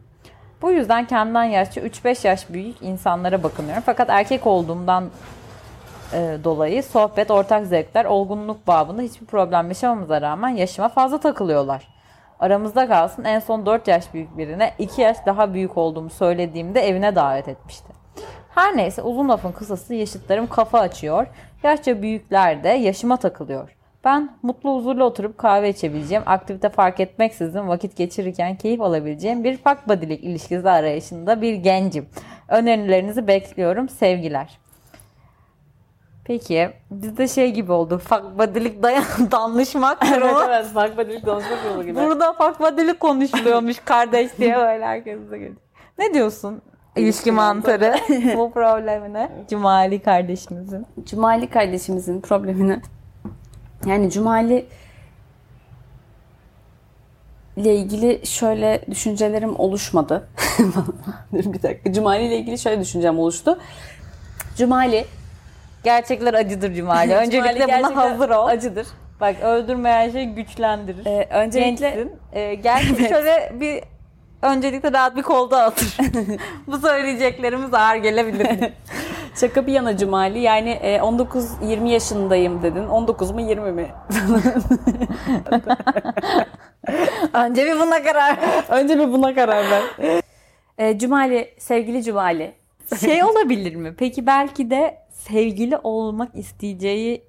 Bu yüzden kendimden yaşça 3-5 yaş büyük insanlara bakınıyorum. Fakat erkek olduğumdan e, dolayı sohbet, ortak zevkler, olgunluk babında hiçbir problem yaşamamıza rağmen yaşıma fazla takılıyorlar. Aramızda kalsın en son 4 yaş büyük birine 2 yaş daha büyük olduğumu söylediğimde evine davet etmişti. Her neyse uzun lafın kısası yaşıtlarım kafa açıyor. Yaşça büyükler de yaşıma takılıyor. Ben mutlu huzurlu oturup kahve içebileceğim, aktivite fark etmeksizin vakit geçirirken keyif alabileceğim bir fuck buddy'lik ilişkisi arayışında bir gencim. Önerilerinizi bekliyorum. Sevgiler. Peki bizde şey gibi oldu. Fuck buddy'lik dayan danışmak. evet evet fark badilik danışmak yolu gibi. Burada fuck buddy'lik konuşuluyormuş kardeş diye öyle herkese geliyor. Ne diyorsun? İlişki mantarı bu problemine. Cumali kardeşimizin. Cumali kardeşimizin problemini yani Cumali ile ilgili şöyle düşüncelerim oluşmadı. Dur bir dakika. Cumali ile ilgili şöyle düşüncem oluştu. Cumali Gerçekler acıdır Cumali. Öncelikle buna hazır ol. Acıdır. Bak öldürmeyen şey güçlendirir. Ee, öncelikle Gençsin. Ee, gel şöyle bir öncelikle rahat bir kolda otur. Bu söyleyeceklerimiz ağır gelebilir. Şaka bir yana Cumali. Yani e, 19-20 yaşındayım dedin. 19 mu 20 mi? Önce bir buna karar. Önce bir buna karar ver. E, Cumali, sevgili Cumali. Şey olabilir mi? Peki belki de sevgili olmak isteyeceği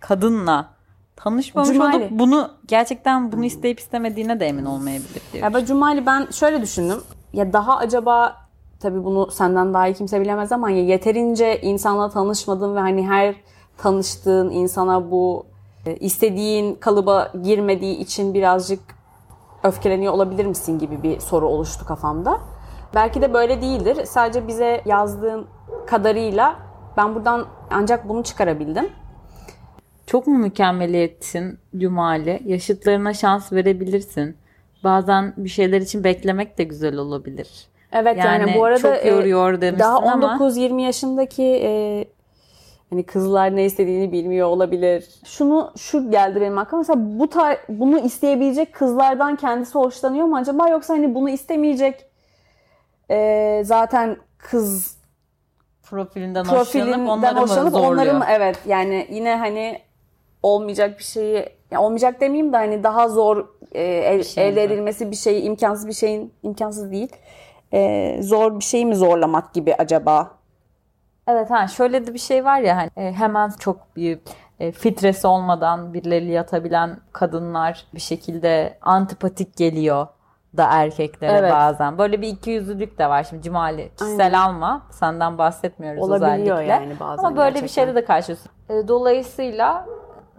kadınla tanışmamış Cumali. olup bunu gerçekten bunu isteyip istemediğine de emin olmayabilir diye. Ya ben Cumali ben şöyle düşündüm. Ya daha acaba tabii bunu senden daha iyi kimse bilemez ama ya yeterince insanla tanışmadın ve hani her tanıştığın insana bu e, istediğin kalıba girmediği için birazcık öfkeleniyor olabilir misin gibi bir soru oluştu kafamda. Belki de böyle değildir. Sadece bize yazdığın kadarıyla ben buradan ancak bunu çıkarabildim. Çok mu mükemmeliyetsin Cumali? Yaşıtlarına şans verebilirsin. Bazen bir şeyler için beklemek de güzel olabilir. Evet yani, Yani bu arada çok yoruyor e, demişsin daha ama- 19-20 yaşındaki e, hani kızlar ne istediğini bilmiyor olabilir. Şunu şu geldi benim aklıma mesela bu tar- bunu isteyebilecek kızlardan kendisi hoşlanıyor mu acaba yoksa hani bunu istemeyecek e, zaten kız Profilinden, hoşlanıp profilinden hoşlanıp zorluyor? onları mı? evet yani yine hani olmayacak bir şeyi ya olmayacak demeyeyim de hani daha zor e, el- şey elde edilmesi bir şey imkansız bir şeyin imkansız değil. E, zor bir şeyi mi zorlamak gibi acaba? Evet ha şöyle de bir şey var ya hani e, hemen çok bir e, filtresi olmadan birileriyle yatabilen kadınlar bir şekilde antipatik geliyor da erkeklere Evet. bazen. Böyle bir ikiyüzlülük de var şimdi Cumali. Kişisel alma. Senden bahsetmiyoruz Olabiliyor özellikle. yani bazen Ama böyle bir gerçekten. şeyde de karşılıyorsun. E, dolayısıyla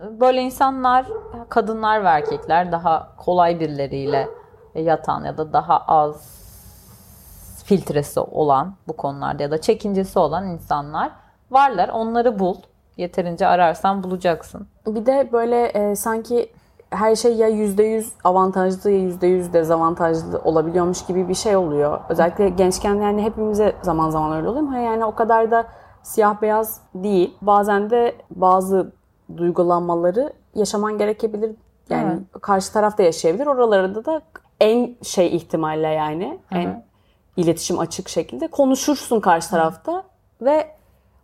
e, böyle insanlar kadınlar ve erkekler daha kolay birileriyle yatan ya da daha az filtresi olan bu konularda ya da çekincesi olan insanlar varlar. Onları bul. Yeterince ararsan bulacaksın. Bir de böyle e, sanki her şey ya %100 avantajlı ya %100 dezavantajlı olabiliyormuş gibi bir şey oluyor. Özellikle gençken yani hepimize zaman zaman öyle oluyor ama yani o kadar da siyah beyaz değil. Bazen de bazı duygulanmaları yaşaman gerekebilir. Yani karşı taraf da yaşayabilir. Oralarda da en şey ihtimalle yani en iletişim açık şekilde konuşursun karşı tarafta ve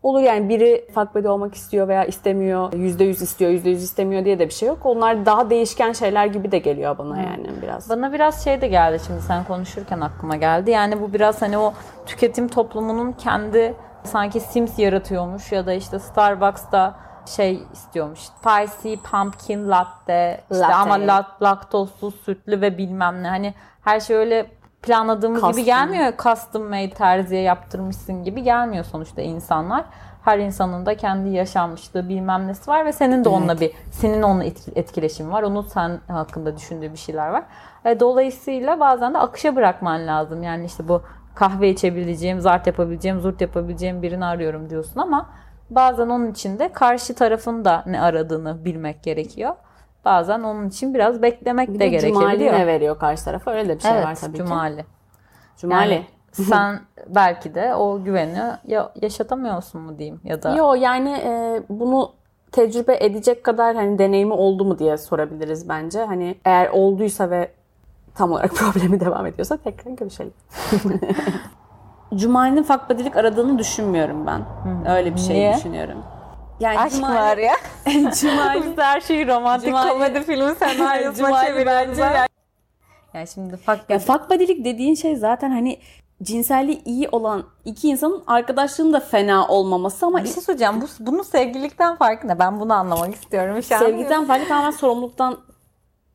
olur yani biri buddy olmak istiyor veya istemiyor, yüzde yüz istiyor, yüzde yüz istemiyor diye de bir şey yok. Onlar daha değişken şeyler gibi de geliyor bana yani biraz. Bana biraz şey de geldi şimdi sen konuşurken aklıma geldi. Yani bu biraz hani o tüketim toplumunun kendi sanki Sims yaratıyormuş ya da işte Starbucks'ta şey istiyormuş. Spicy pumpkin latte, işte Latte. ama la- laktozsuz, sütlü ve bilmem ne. Hani her şey öyle planladığımız Custom. gibi gelmiyor. Custom made terziye yaptırmışsın gibi gelmiyor sonuçta insanlar. Her insanın da kendi yaşanmışlığı bilmem nesi var ve senin de onunla bir senin onunla etki- etkileşimin var. Onun sen hakkında düşündüğü bir şeyler var. E, dolayısıyla bazen de akışa bırakman lazım. Yani işte bu kahve içebileceğim, zart yapabileceğim, zurt yapabileceğim birini arıyorum diyorsun ama bazen onun için de karşı tarafın da ne aradığını bilmek gerekiyor. Bazen onun için biraz beklemek Bir de, de gerekebiliyor. Cumali ne veriyor karşı tarafa öyle de bir şey evet, var tabii ki. Cumali. Cumali. Yani sen belki de o güveni ya yaşatamıyorsun mu diyeyim ya da Yo yani e, bunu tecrübe edecek kadar hani deneyimi oldu mu diye sorabiliriz bence. Hani eğer olduysa ve tam olarak problemi devam ediyorsa tekrar görüşelim. Cumali'nin fakbadilik aradığını düşünmüyorum ben. Öyle bir şey Niye? düşünüyorum. Yani aşk Cumali- var ya. Cumali Biz her şeyi romantik Cumali- komedi filmi senaryosuna çeviriyoruz. yani- Yani şimdi fuck Ya fakbadilik dediğin şey zaten hani cinselliği iyi olan iki insanın arkadaşlığının da fena olmaması ama bir şey söyleyeceğim. Bu, bunun sevgililikten farkı ne? Ben bunu anlamak istiyorum. Şu an. sevgiden farklı tamamen sorumluluktan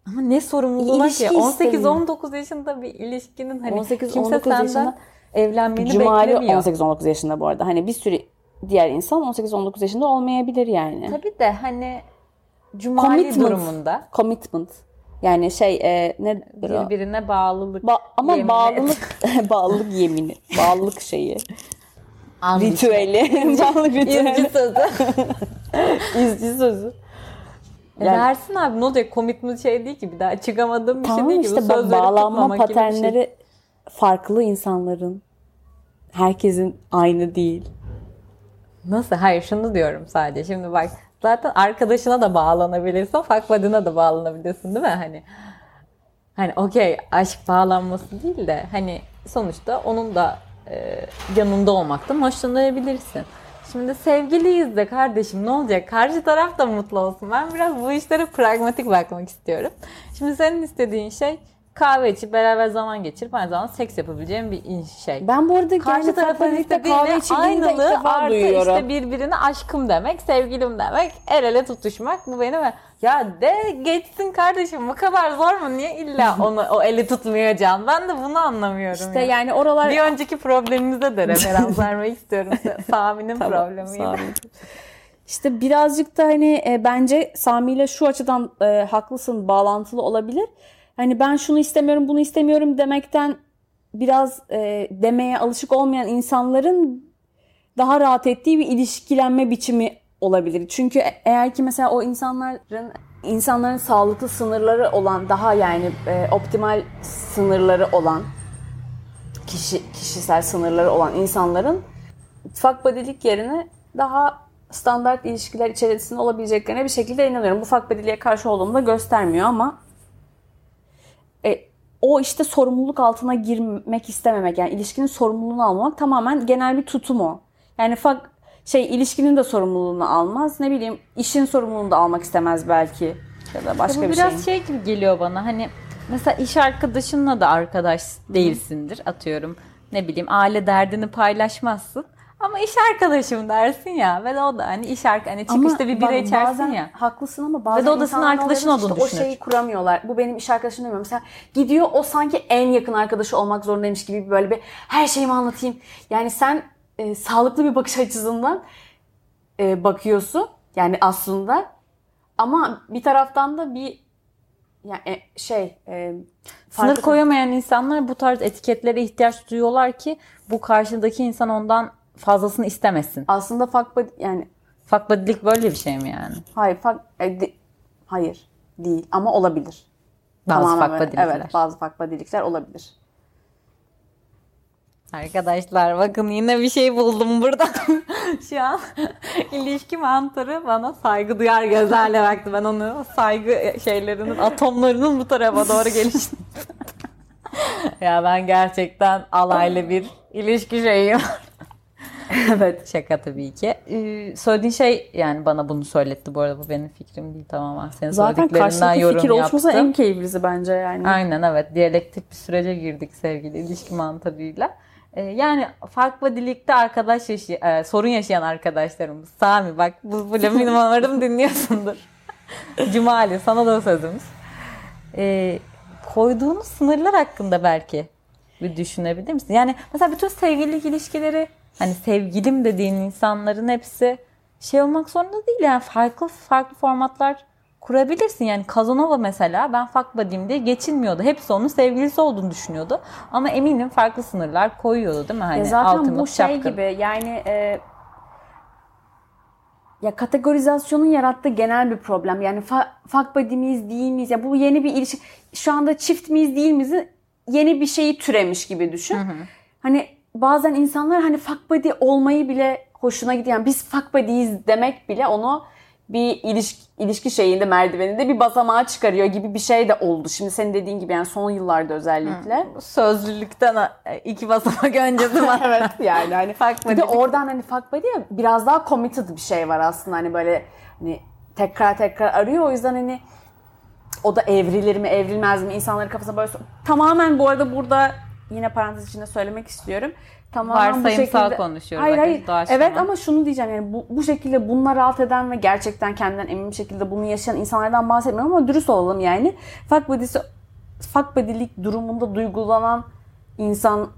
Ama ne sorumluluğu ki? istemiyor. 18-19 yaşında bir ilişkinin hani 18-19 kimse senden yaşında- evlenmeni Cumali beklemiyor. 18-19 yaşında bu arada. Hani bir sürü diğer insan 18-19 yaşında olmayabilir yani. Tabii de hani Cumali Commitment. durumunda Commitment. Yani şey e, ne birbirine bağlılık. Ba- ama Yemin bağlılık bağlılık yemini, bağlılık şeyi, Anlayış. ritüeli, bağlılık ritüeli, İzci sözü. izci sözü. E versin abi ne olacak commitment şey değil ki bir daha çıkamadığım bir şey Tamam değil ki. Bu işte sözleri bağlanma şey. paternleri farklı insanların. Herkesin aynı değil. Nasıl? Hayır şunu diyorum sadece. Şimdi bak zaten arkadaşına da bağlanabilirsin. Buddy'na da bağlanabilirsin değil mi? Hani hani okey aşk bağlanması değil de hani sonuçta onun da e, yanında olmaktan hoşlanabilirsin. Şimdi sevgiliyiz de kardeşim ne olacak? Karşı taraf da mutlu olsun. Ben biraz bu işlere pragmatik bakmak istiyorum. Şimdi senin istediğin şey kahve içip beraber zaman geçirip aynı zamanda seks yapabileceğim bir şey. Ben bu arada Karşı tarafın istediğine içildiğini de artı duyuyorum. işte birbirine aşkım demek, sevgilim demek, el ele tutuşmak bu benim. Ya de geçsin kardeşim bu kadar zor mu? Niye illa onu o eli tutmayacaksın? Ben de bunu anlamıyorum. İşte ya. yani oralar Bir önceki problemimize de referans vermek istiyorum. Sami'nin Tamam, problemiydi. Sami. İşte birazcık da hani e, bence Sami ile şu açıdan e, haklısın bağlantılı olabilir. Hani ben şunu istemiyorum bunu istemiyorum demekten biraz e, demeye alışık olmayan insanların daha rahat ettiği bir ilişkilenme biçimi olabilir. Çünkü e- eğer ki mesela o insanların insanların sağlıklı sınırları olan daha yani e, optimal sınırları olan kişi kişisel sınırları olan insanların fuck buddy'lik yerine daha standart ilişkiler içerisinde olabileceklerine bir şekilde inanıyorum. Bu fuck buddy'liğe karşı olduğumu da göstermiyor ama o işte sorumluluk altına girmek istememek yani ilişkinin sorumluluğunu almamak tamamen genel bir tutum o. Yani fuck şey ilişkinin de sorumluluğunu almaz. Ne bileyim işin sorumluluğunu da almak istemez belki ya da başka Bu bir biraz şeyin. şey gibi geliyor bana hani mesela iş arkadaşınla da arkadaş değilsindir atıyorum. Ne bileyim aile derdini paylaşmazsın. Ama iş arkadaşım dersin ya ve de o da hani iş arka hani çıkışta bir bira içersin bazen ya. Haklısın ama bazen Ve de o da senin arkadaşın olduğunu işte düşünür. O şeyi kuramıyorlar. Bu benim iş arkadaşım demiyorum. Mesela gidiyor o sanki en yakın arkadaşı olmak zorundaymış gibi böyle bir her şeyimi anlatayım. Yani sen e, sağlıklı bir bakış açısından e, bakıyorsun. Yani aslında ama bir taraftan da bir yani e, şey e, Sınır koyamayan insanlar bu tarz etiketlere ihtiyaç duyuyorlar ki bu karşıdaki insan ondan fazlasını istemesin. aslında fuck bud- yani Fakbadilik böyle bir şey mi yani? hayır fuck, e, di- hayır değil ama olabilir. Bazı Tamamen böyle. fakbadilikler. Evet bazı fuck buddy'likler olabilir. Arkadaşlar bakın yine bir şey buldum burada. Şu an ilişki mantarı bana saygı duyar gözlerle baktı. Ben onu saygı şeylerinin atomlarının bu tarafa doğru gelişini. ya ben gerçekten alaylı bir ilişki şeyim. evet. Şaka tabii ki. Ee, söylediğin şey yani bana bunu söyletti bu arada. Bu benim fikrim değil tamamen. Senin Zaten söylediklerinden yorum fikir oluşması yaptım. en keyiflisi bence yani. Aynen evet. Diyalektik bir sürece girdik sevgili ilişki mantarıyla. Ee, yani farklı dilikte arkadaş yaşay e, sorun yaşayan arkadaşlarımız. Sami bak bu, bu benim umarım dinliyorsundur. Cumali sana da sözümüz. Ee, koyduğunuz sınırlar hakkında belki bir düşünebilir misin? Yani mesela bütün sevgililik ilişkileri hani sevgilim dediğin insanların hepsi şey olmak zorunda değil yani farklı farklı formatlar kurabilirsin. Yani Kazanova mesela ben fuck buddy'im diye geçinmiyordu. Hepsi onun sevgilisi olduğunu düşünüyordu. Ama eminim farklı sınırlar koyuyordu değil mi? Hani Ya zaten ultimate bu şey şapkın. gibi yani e, ya kategorizasyonun yarattığı genel bir problem. Yani fa, fuck buddy miyiz değil miyiz? Ya bu yeni bir ilişki. Şu anda çift miyiz değil miyiz? Yeni bir şeyi türemiş gibi düşün. Hani bazen insanlar hani fuck buddy olmayı bile hoşuna gidiyor. Yani biz fuck buddy'yiz demek bile onu bir ilişki, ilişki şeyinde merdiveninde bir basamağa çıkarıyor gibi bir şey de oldu. Şimdi senin dediğin gibi yani son yıllarda özellikle. Sözlülükten e, iki basamak öncesi var. evet yani hani Fuck bir de buddy. oradan hani fuck buddy ya biraz daha committed bir şey var aslında hani böyle hani tekrar tekrar arıyor o yüzden hani o da evrilir mi evrilmez mi insanların kafasına böyle tamamen bu arada burada yine parantez içinde söylemek istiyorum. Tamamen bu Varsayımsal şekilde... konuşuyoruz Hayır hayır. doğaçlama. Evet ama şunu diyeceğim yani bu, bu şekilde bununla rahat eden ve gerçekten kendinden emin bir şekilde bunu yaşayan insanlardan bahsetmiyorum ama dürüst olalım yani. Fuck buddy'si fuck buddy'lik durumunda duygulanan insan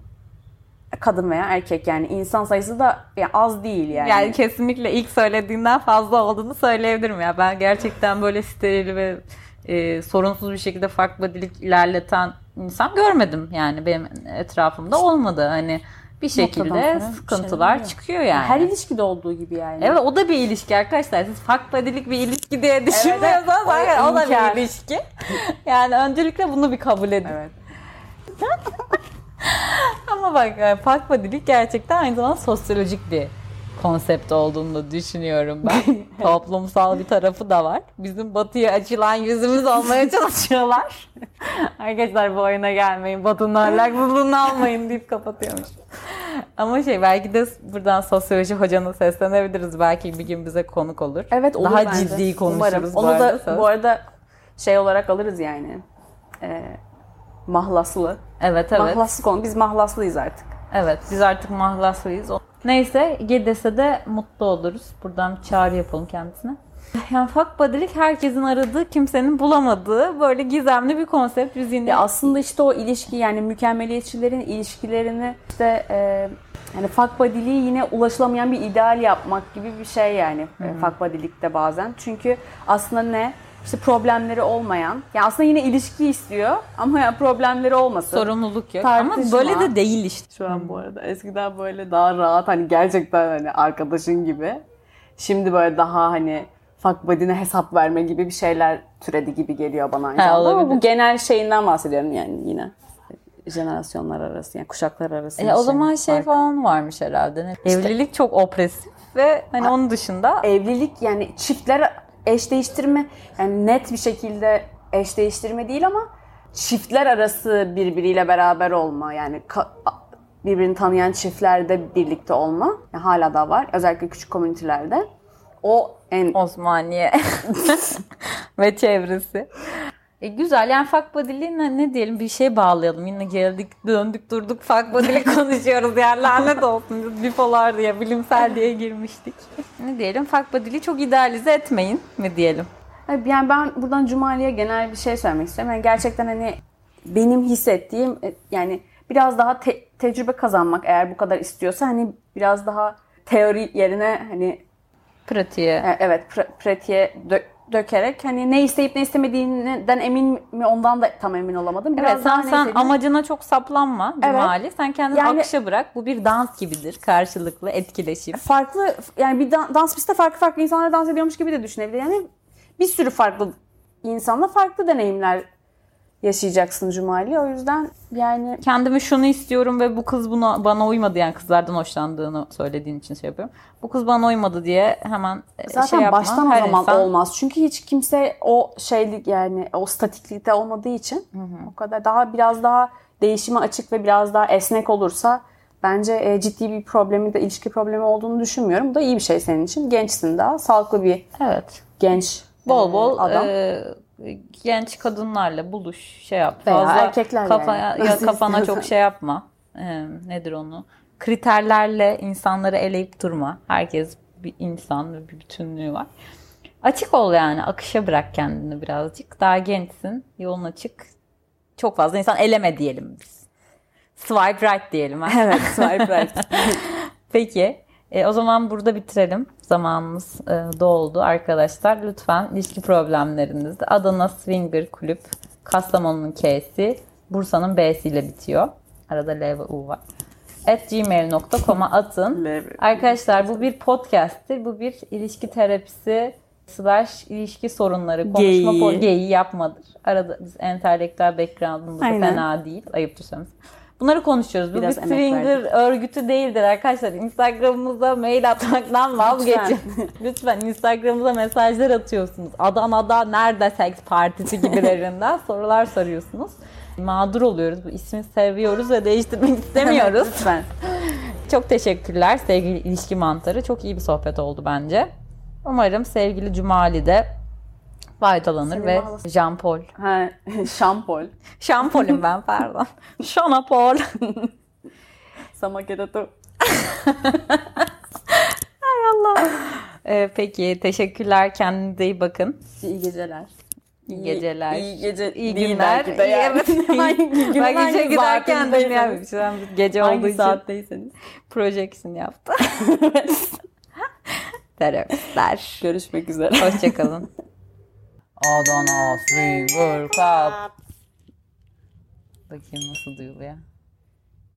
kadın veya erkek yani insan sayısı da ya az değil yani. Yani kesinlikle ilk söylediğinden fazla olduğunu söyleyebilirim ya. Ben gerçekten böyle steril ve e, sorunsuz bir şekilde farklı dilik ilerleten insan görmedim. Yani benim etrafımda olmadı. Hani bir şekilde şey sıkıntılar çıkıyor yani. Her ilişkide olduğu gibi yani. Evet o da bir ilişki arkadaşlar. Siz farklı dilik bir ilişki diye düşünmüyorsanız evet. hayır, o da İnkar. bir ilişki. Yani öncelikle bunu bir kabul edin. Evet. Ama bak e, farklı dilik gerçekten aynı zamanda sosyolojik bir konsept olduğunu da düşünüyorum ben. Toplumsal bir tarafı da var. Bizim batıya açılan yüzümüz olmaya çalışıyorlar. Arkadaşlar bu oyuna gelmeyin. Batının ahlaksızlığını almayın deyip kapatıyormuş. Ama şey belki de buradan sosyoloji hocana seslenebiliriz. Belki bir gün bize konuk olur. Evet olur Daha bence. ciddi konuşuruz Umarım. bu Onu arada. da söz. bu arada şey olarak alırız yani. Ee, mahlaslı. Evet evet. Mahlaslı konu. Biz mahlaslıyız artık. Evet biz artık mahlaslıyız. Neyse Gedes'e de mutlu oluruz. Buradan bir çağrı yapalım kendisine. Yani fuck buddy'lik herkesin aradığı, kimsenin bulamadığı böyle gizemli bir konsept. Biz yine Ya aslında işte o ilişki yani mükemmeliyetçilerin ilişkilerini işte e, yani fuck buddy'liği yine ulaşılamayan bir ideal yapmak gibi bir şey yani e, fuck buddy'likte bazen. Çünkü aslında ne? İşte problemleri olmayan. Yani aslında yine ilişki istiyor ama ya problemleri olmasın. sorumluluk yok. Ama Tartışma. böyle de değil işte. Şu an bu arada eskiden böyle daha rahat hani gerçekten hani arkadaşın gibi. Şimdi böyle daha hani fuck buddy'ne hesap verme gibi bir şeyler türedi gibi geliyor bana zamanda. Ama bu genel şeyinden bahsediyorum yani yine. Jenerasyonlar arası yani kuşaklar arası. E, o zaman şey fark. falan varmış herhalde. Ne- Evlilik çok opresif ve hani onun dışında Evlilik yani çiftler eş değiştirme yani net bir şekilde eş değiştirme değil ama çiftler arası birbiriyle beraber olma yani birbirini tanıyan çiftlerde birlikte olma yani hala da var özellikle küçük komünitelerde. O en Osmaniye ve çevresi. E güzel yani fuck buddy'liği ne, ne diyelim bir şey bağlayalım. Yine geldik döndük durduk fuck buddy'lik konuşuyoruz yani lanet olsun. Bipolar diye bilimsel diye girmiştik. Ne diyelim fuck buddy'liği çok idealize etmeyin mi diyelim. yani ben buradan Cumali'ye genel bir şey söylemek istiyorum. Yani gerçekten hani benim hissettiğim e, yani biraz daha te- tecrübe kazanmak eğer bu kadar istiyorsa hani biraz daha teori yerine hani Pratiğe. E, Evet, pra- pratiğe dö- dökerek hani ne isteyip ne istemediğinden emin mi ondan da tam emin olamadım. Biraz Evet sen, sen istediğini- amacına çok saplanma Evet. Cumali. Sen kendini Yani- akışa bırak. Bu bir dans gibidir. Karşılıklı etkileşim. farklı yani bir dan- dans pistte farklı farklı insanlar dans ediyormuş gibi de düşünebilir. Yani bir sürü farklı insanla farklı deneyimler yaşayacaksın Cumali. O yüzden yani kendimi şunu istiyorum ve bu kız buna bana uymadı yani kızlardan hoşlandığını söylediğin için şey yapıyorum. Bu kız bana uymadı diye hemen e, zaten şey yapma. baştan o zaman insan- olmaz. Çünkü hiç kimse o şeylik yani o statiklikte olmadığı için o kadar daha biraz daha değişime açık ve biraz daha esnek olursa bence e, ciddi bir problemi de ilişki problemi olduğunu düşünmüyorum. Bu da iyi bir şey senin için. Gençsin daha. Sağlıklı bir Evet. genç Bol e, bol adam. e, genç kadınlarla buluş şey yap. Veya Fazla erkeklerle kafa- yani. ya kafana çok şey yapma. E, nedir onu? Kriterlerle insanları eleyip durma. Herkes bir insan ve bir bütünlüğü var. Açık ol yani. Akışa bırak kendini birazcık. Daha gençsin. Yolun açık. Çok fazla insan eleme diyelim biz. Swipe right diyelim. ha. evet, swipe right. Peki. E, o zaman burada bitirelim. Zamanımız e, doldu arkadaşlar. Lütfen ilişki problemlerinizde Adana Swinger Kulüp, Kastamonu'nun K'si, Bursa'nın B'si ile bitiyor. Arada L ve U var. At gmail.com'a atın. Arkadaşlar bu bir podcast'tir. Bu bir ilişki terapisi slash ilişki sorunları konuşma Geyiği. po- geyiği yapmadır. Arada biz entelektüel background'ımız fena değil. Ayıptır söylemesi. Bunları konuşuyoruz. Bu Biraz bir swinger örgütü değildir arkadaşlar. Instagram'ımıza mail atmaktan vazgeçin. Lütfen Instagram'ımıza mesajlar atıyorsunuz. Adana'da nerede seks partisi gibilerinden sorular soruyorsunuz. Mağdur oluyoruz. Bu ismi seviyoruz ve değiştirmek istemiyoruz. Lütfen. Çok teşekkürler sevgili ilişki mantarı. Çok iyi bir sohbet oldu bence. Umarım sevgili Cumali de faydalanır ve bağlasın. Jean Paul. Ha, şampol. Jean Paul'üm ben pardon. Jean Paul. Samakedato. Ee, peki teşekkürler. Kendinize iyi bakın. İyi geceler. İyi geceler. İyi gece. İyi günler. belki de yani. Evet. Hangi gün, ben gece giderken saatindeyseniz. dinleyemedim. Şu an gece olduğu Hangi için saatteyseniz. projection yaptı. Teröristler. Görüşmek üzere. Hoşçakalın. Adana Swinger Club. Bakayım nasıl duyuluyor.